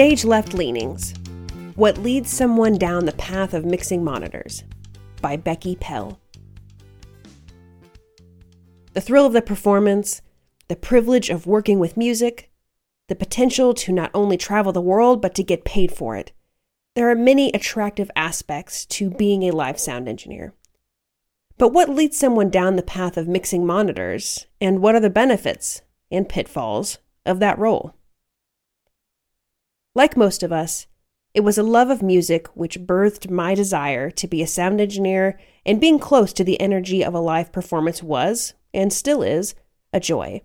Stage Left Leanings What Leads Someone Down the Path of Mixing Monitors by Becky Pell. The thrill of the performance, the privilege of working with music, the potential to not only travel the world but to get paid for it. There are many attractive aspects to being a live sound engineer. But what leads someone down the path of mixing monitors, and what are the benefits and pitfalls of that role? Like most of us, it was a love of music which birthed my desire to be a sound engineer, and being close to the energy of a live performance was, and still is, a joy.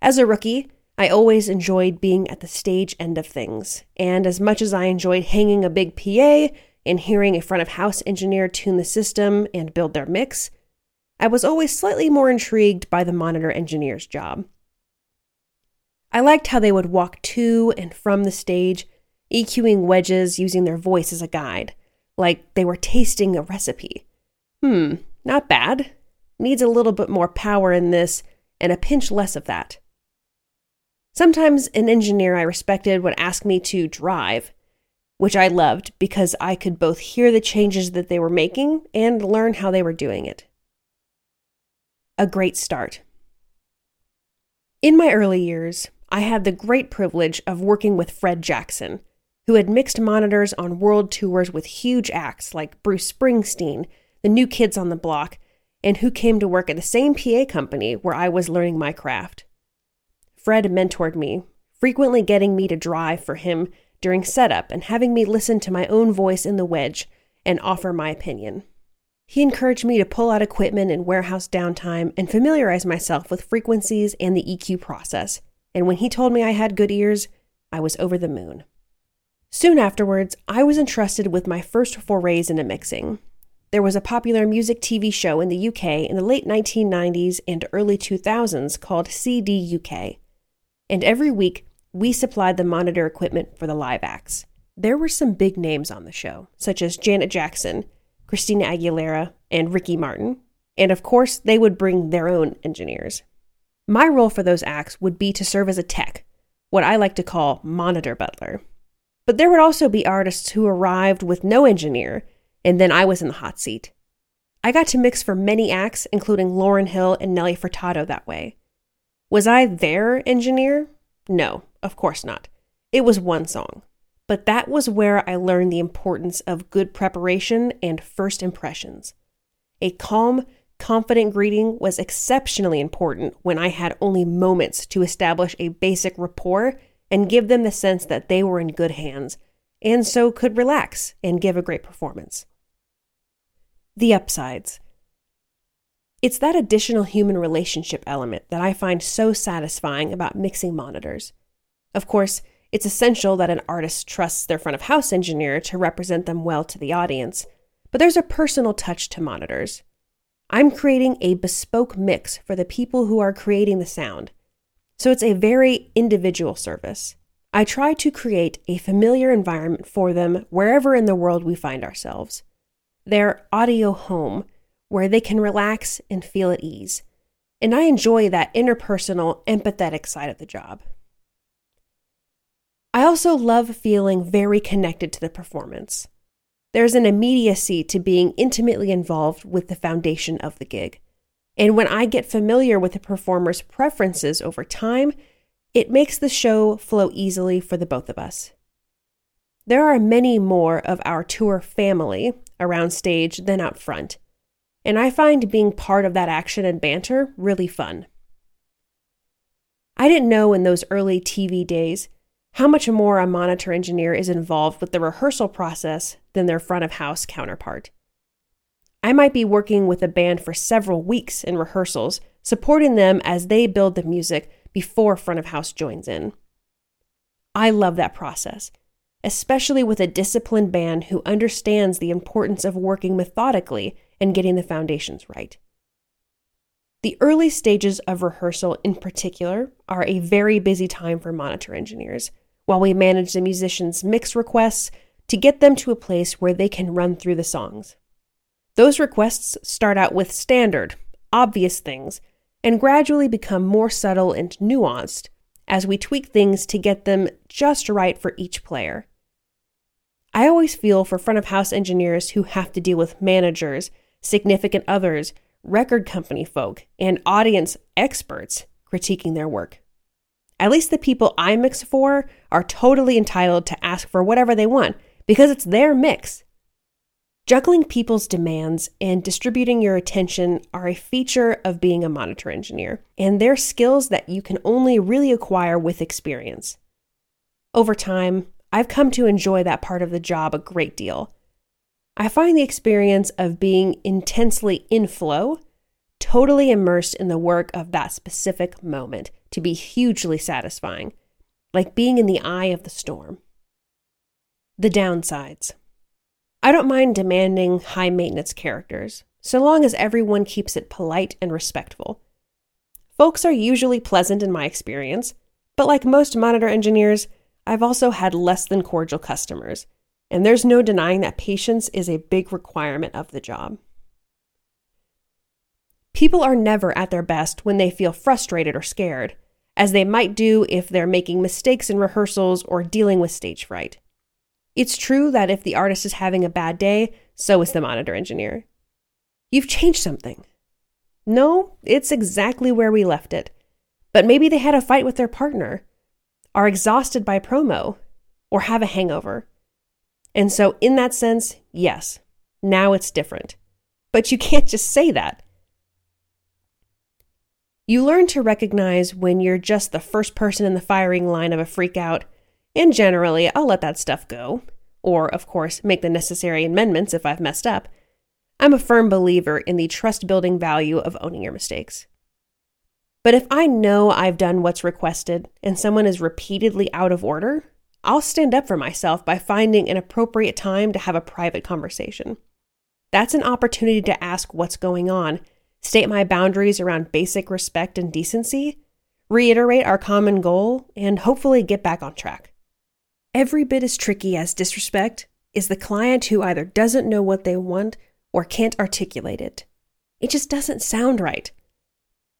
As a rookie, I always enjoyed being at the stage end of things, and as much as I enjoyed hanging a big PA and hearing a front of house engineer tune the system and build their mix, I was always slightly more intrigued by the monitor engineer's job. I liked how they would walk to and from the stage, EQing wedges using their voice as a guide, like they were tasting a recipe. Hmm, not bad. Needs a little bit more power in this and a pinch less of that. Sometimes an engineer I respected would ask me to drive, which I loved because I could both hear the changes that they were making and learn how they were doing it. A great start. In my early years, I had the great privilege of working with Fred Jackson, who had mixed monitors on world tours with huge acts like Bruce Springsteen, the New Kids on the Block, and who came to work at the same PA company where I was learning my craft. Fred mentored me, frequently getting me to drive for him during setup and having me listen to my own voice in the wedge and offer my opinion. He encouraged me to pull out equipment in warehouse downtime and familiarize myself with frequencies and the EQ process and when he told me I had good ears, I was over the moon. Soon afterwards, I was entrusted with my first forays into mixing. There was a popular music TV show in the UK in the late 1990s and early 2000s called CD UK. And every week, we supplied the monitor equipment for the live acts. There were some big names on the show, such as Janet Jackson, Christina Aguilera, and Ricky Martin. And of course, they would bring their own engineers. My role for those acts would be to serve as a tech, what I like to call monitor butler. But there would also be artists who arrived with no engineer, and then I was in the hot seat. I got to mix for many acts, including Lauryn Hill and Nelly Furtado that way. Was I their engineer? No, of course not. It was one song. But that was where I learned the importance of good preparation and first impressions. A calm, confident greeting was exceptionally important when I had only moments to establish a basic rapport and give them the sense that they were in good hands, and so could relax and give a great performance. The upsides. It's that additional human relationship element that I find so satisfying about mixing monitors. Of course, it's essential that an artist trusts their front of house engineer to represent them well to the audience, but there's a personal touch to monitors. I'm creating a bespoke mix for the people who are creating the sound. So it's a very individual service. I try to create a familiar environment for them wherever in the world we find ourselves. Their audio home, where they can relax and feel at ease. And I enjoy that interpersonal, empathetic side of the job. I also love feeling very connected to the performance. There's an immediacy to being intimately involved with the foundation of the gig. And when I get familiar with the performer's preferences over time, it makes the show flow easily for the both of us. There are many more of our tour family around stage than out front, and I find being part of that action and banter really fun. I didn't know in those early TV days how much more a monitor engineer is involved with the rehearsal process than their front of house counterpart. I might be working with a band for several weeks in rehearsals, supporting them as they build the music before front of house joins in. I love that process, especially with a disciplined band who understands the importance of working methodically and getting the foundations right. The early stages of rehearsal, in particular, are a very busy time for monitor engineers while we manage the musicians' mix requests to get them to a place where they can run through the songs. Those requests start out with standard, obvious things and gradually become more subtle and nuanced as we tweak things to get them just right for each player. I always feel for front of house engineers who have to deal with managers, significant others, record company folk, and audience experts critiquing their work. At least the people I mix for are totally entitled to ask for whatever they want because it's their mix. Juggling people's demands and distributing your attention are a feature of being a monitor engineer, and they're skills that you can only really acquire with experience. Over time, I've come to enjoy that part of the job a great deal. I find the experience of being intensely in flow, totally immersed in the work of that specific moment, to be hugely satisfying, like being in the eye of the storm. The downsides. I don't mind demanding high maintenance characters, so long as everyone keeps it polite and respectful. Folks are usually pleasant in my experience, but like most monitor engineers, I've also had less than cordial customers, and there's no denying that patience is a big requirement of the job. People are never at their best when they feel frustrated or scared, as they might do if they're making mistakes in rehearsals or dealing with stage fright. It's true that if the artist is having a bad day, so is the monitor engineer. You've changed something. No, it's exactly where we left it. But maybe they had a fight with their partner, are exhausted by promo, or have a hangover. And so, in that sense, yes, now it's different. But you can't just say that. You learn to recognize when you're just the first person in the firing line of a freakout and generally, I'll let that stuff go, or, of course, make the necessary amendments if I've messed up. I'm a firm believer in the trust building value of owning your mistakes. But if I know I've done what's requested and someone is repeatedly out of order, I'll stand up for myself by finding an appropriate time to have a private conversation. That's an opportunity to ask what's going on, state my boundaries around basic respect and decency, reiterate our common goal, and hopefully get back on track. Every bit as tricky as disrespect is the client who either doesn't know what they want or can't articulate it. It just doesn't sound right.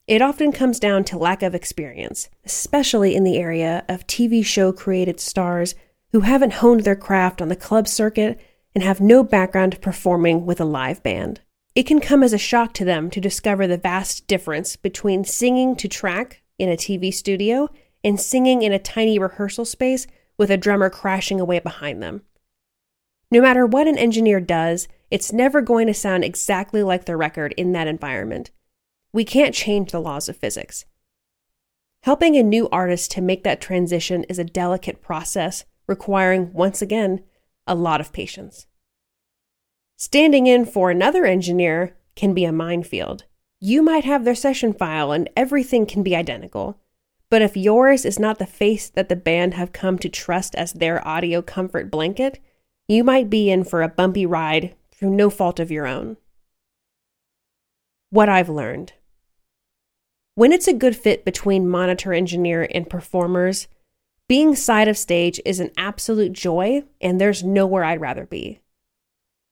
It often comes down to lack of experience, especially in the area of TV show created stars who haven't honed their craft on the club circuit and have no background performing with a live band. It can come as a shock to them to discover the vast difference between singing to track in a TV studio and singing in a tiny rehearsal space with a drummer crashing away behind them. No matter what an engineer does, it's never going to sound exactly like the record in that environment. We can't change the laws of physics. Helping a new artist to make that transition is a delicate process, requiring, once again, a lot of patience. Standing in for another engineer can be a minefield. You might have their session file and everything can be identical. But if yours is not the face that the band have come to trust as their audio comfort blanket, you might be in for a bumpy ride through no fault of your own. What I've learned. When it's a good fit between monitor engineer and performers, being side of stage is an absolute joy, and there's nowhere I'd rather be.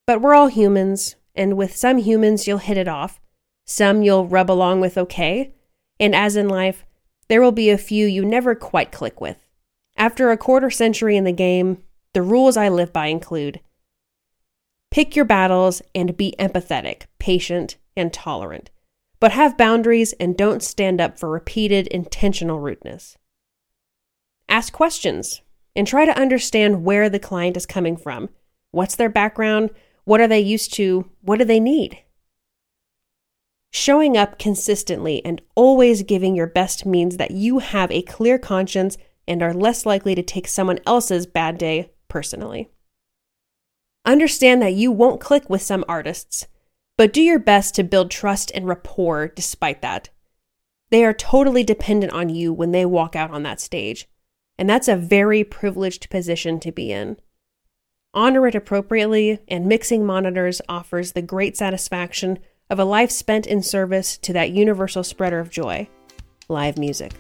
But we're all humans, and with some humans you'll hit it off, some you'll rub along with okay, and as in life, there will be a few you never quite click with. After a quarter century in the game, the rules I live by include pick your battles and be empathetic, patient, and tolerant, but have boundaries and don't stand up for repeated intentional rudeness. Ask questions and try to understand where the client is coming from. What's their background? What are they used to? What do they need? Showing up consistently and always giving your best means that you have a clear conscience and are less likely to take someone else's bad day personally. Understand that you won't click with some artists, but do your best to build trust and rapport despite that. They are totally dependent on you when they walk out on that stage, and that's a very privileged position to be in. Honor it appropriately, and mixing monitors offers the great satisfaction of a life spent in service to that universal spreader of joy live music.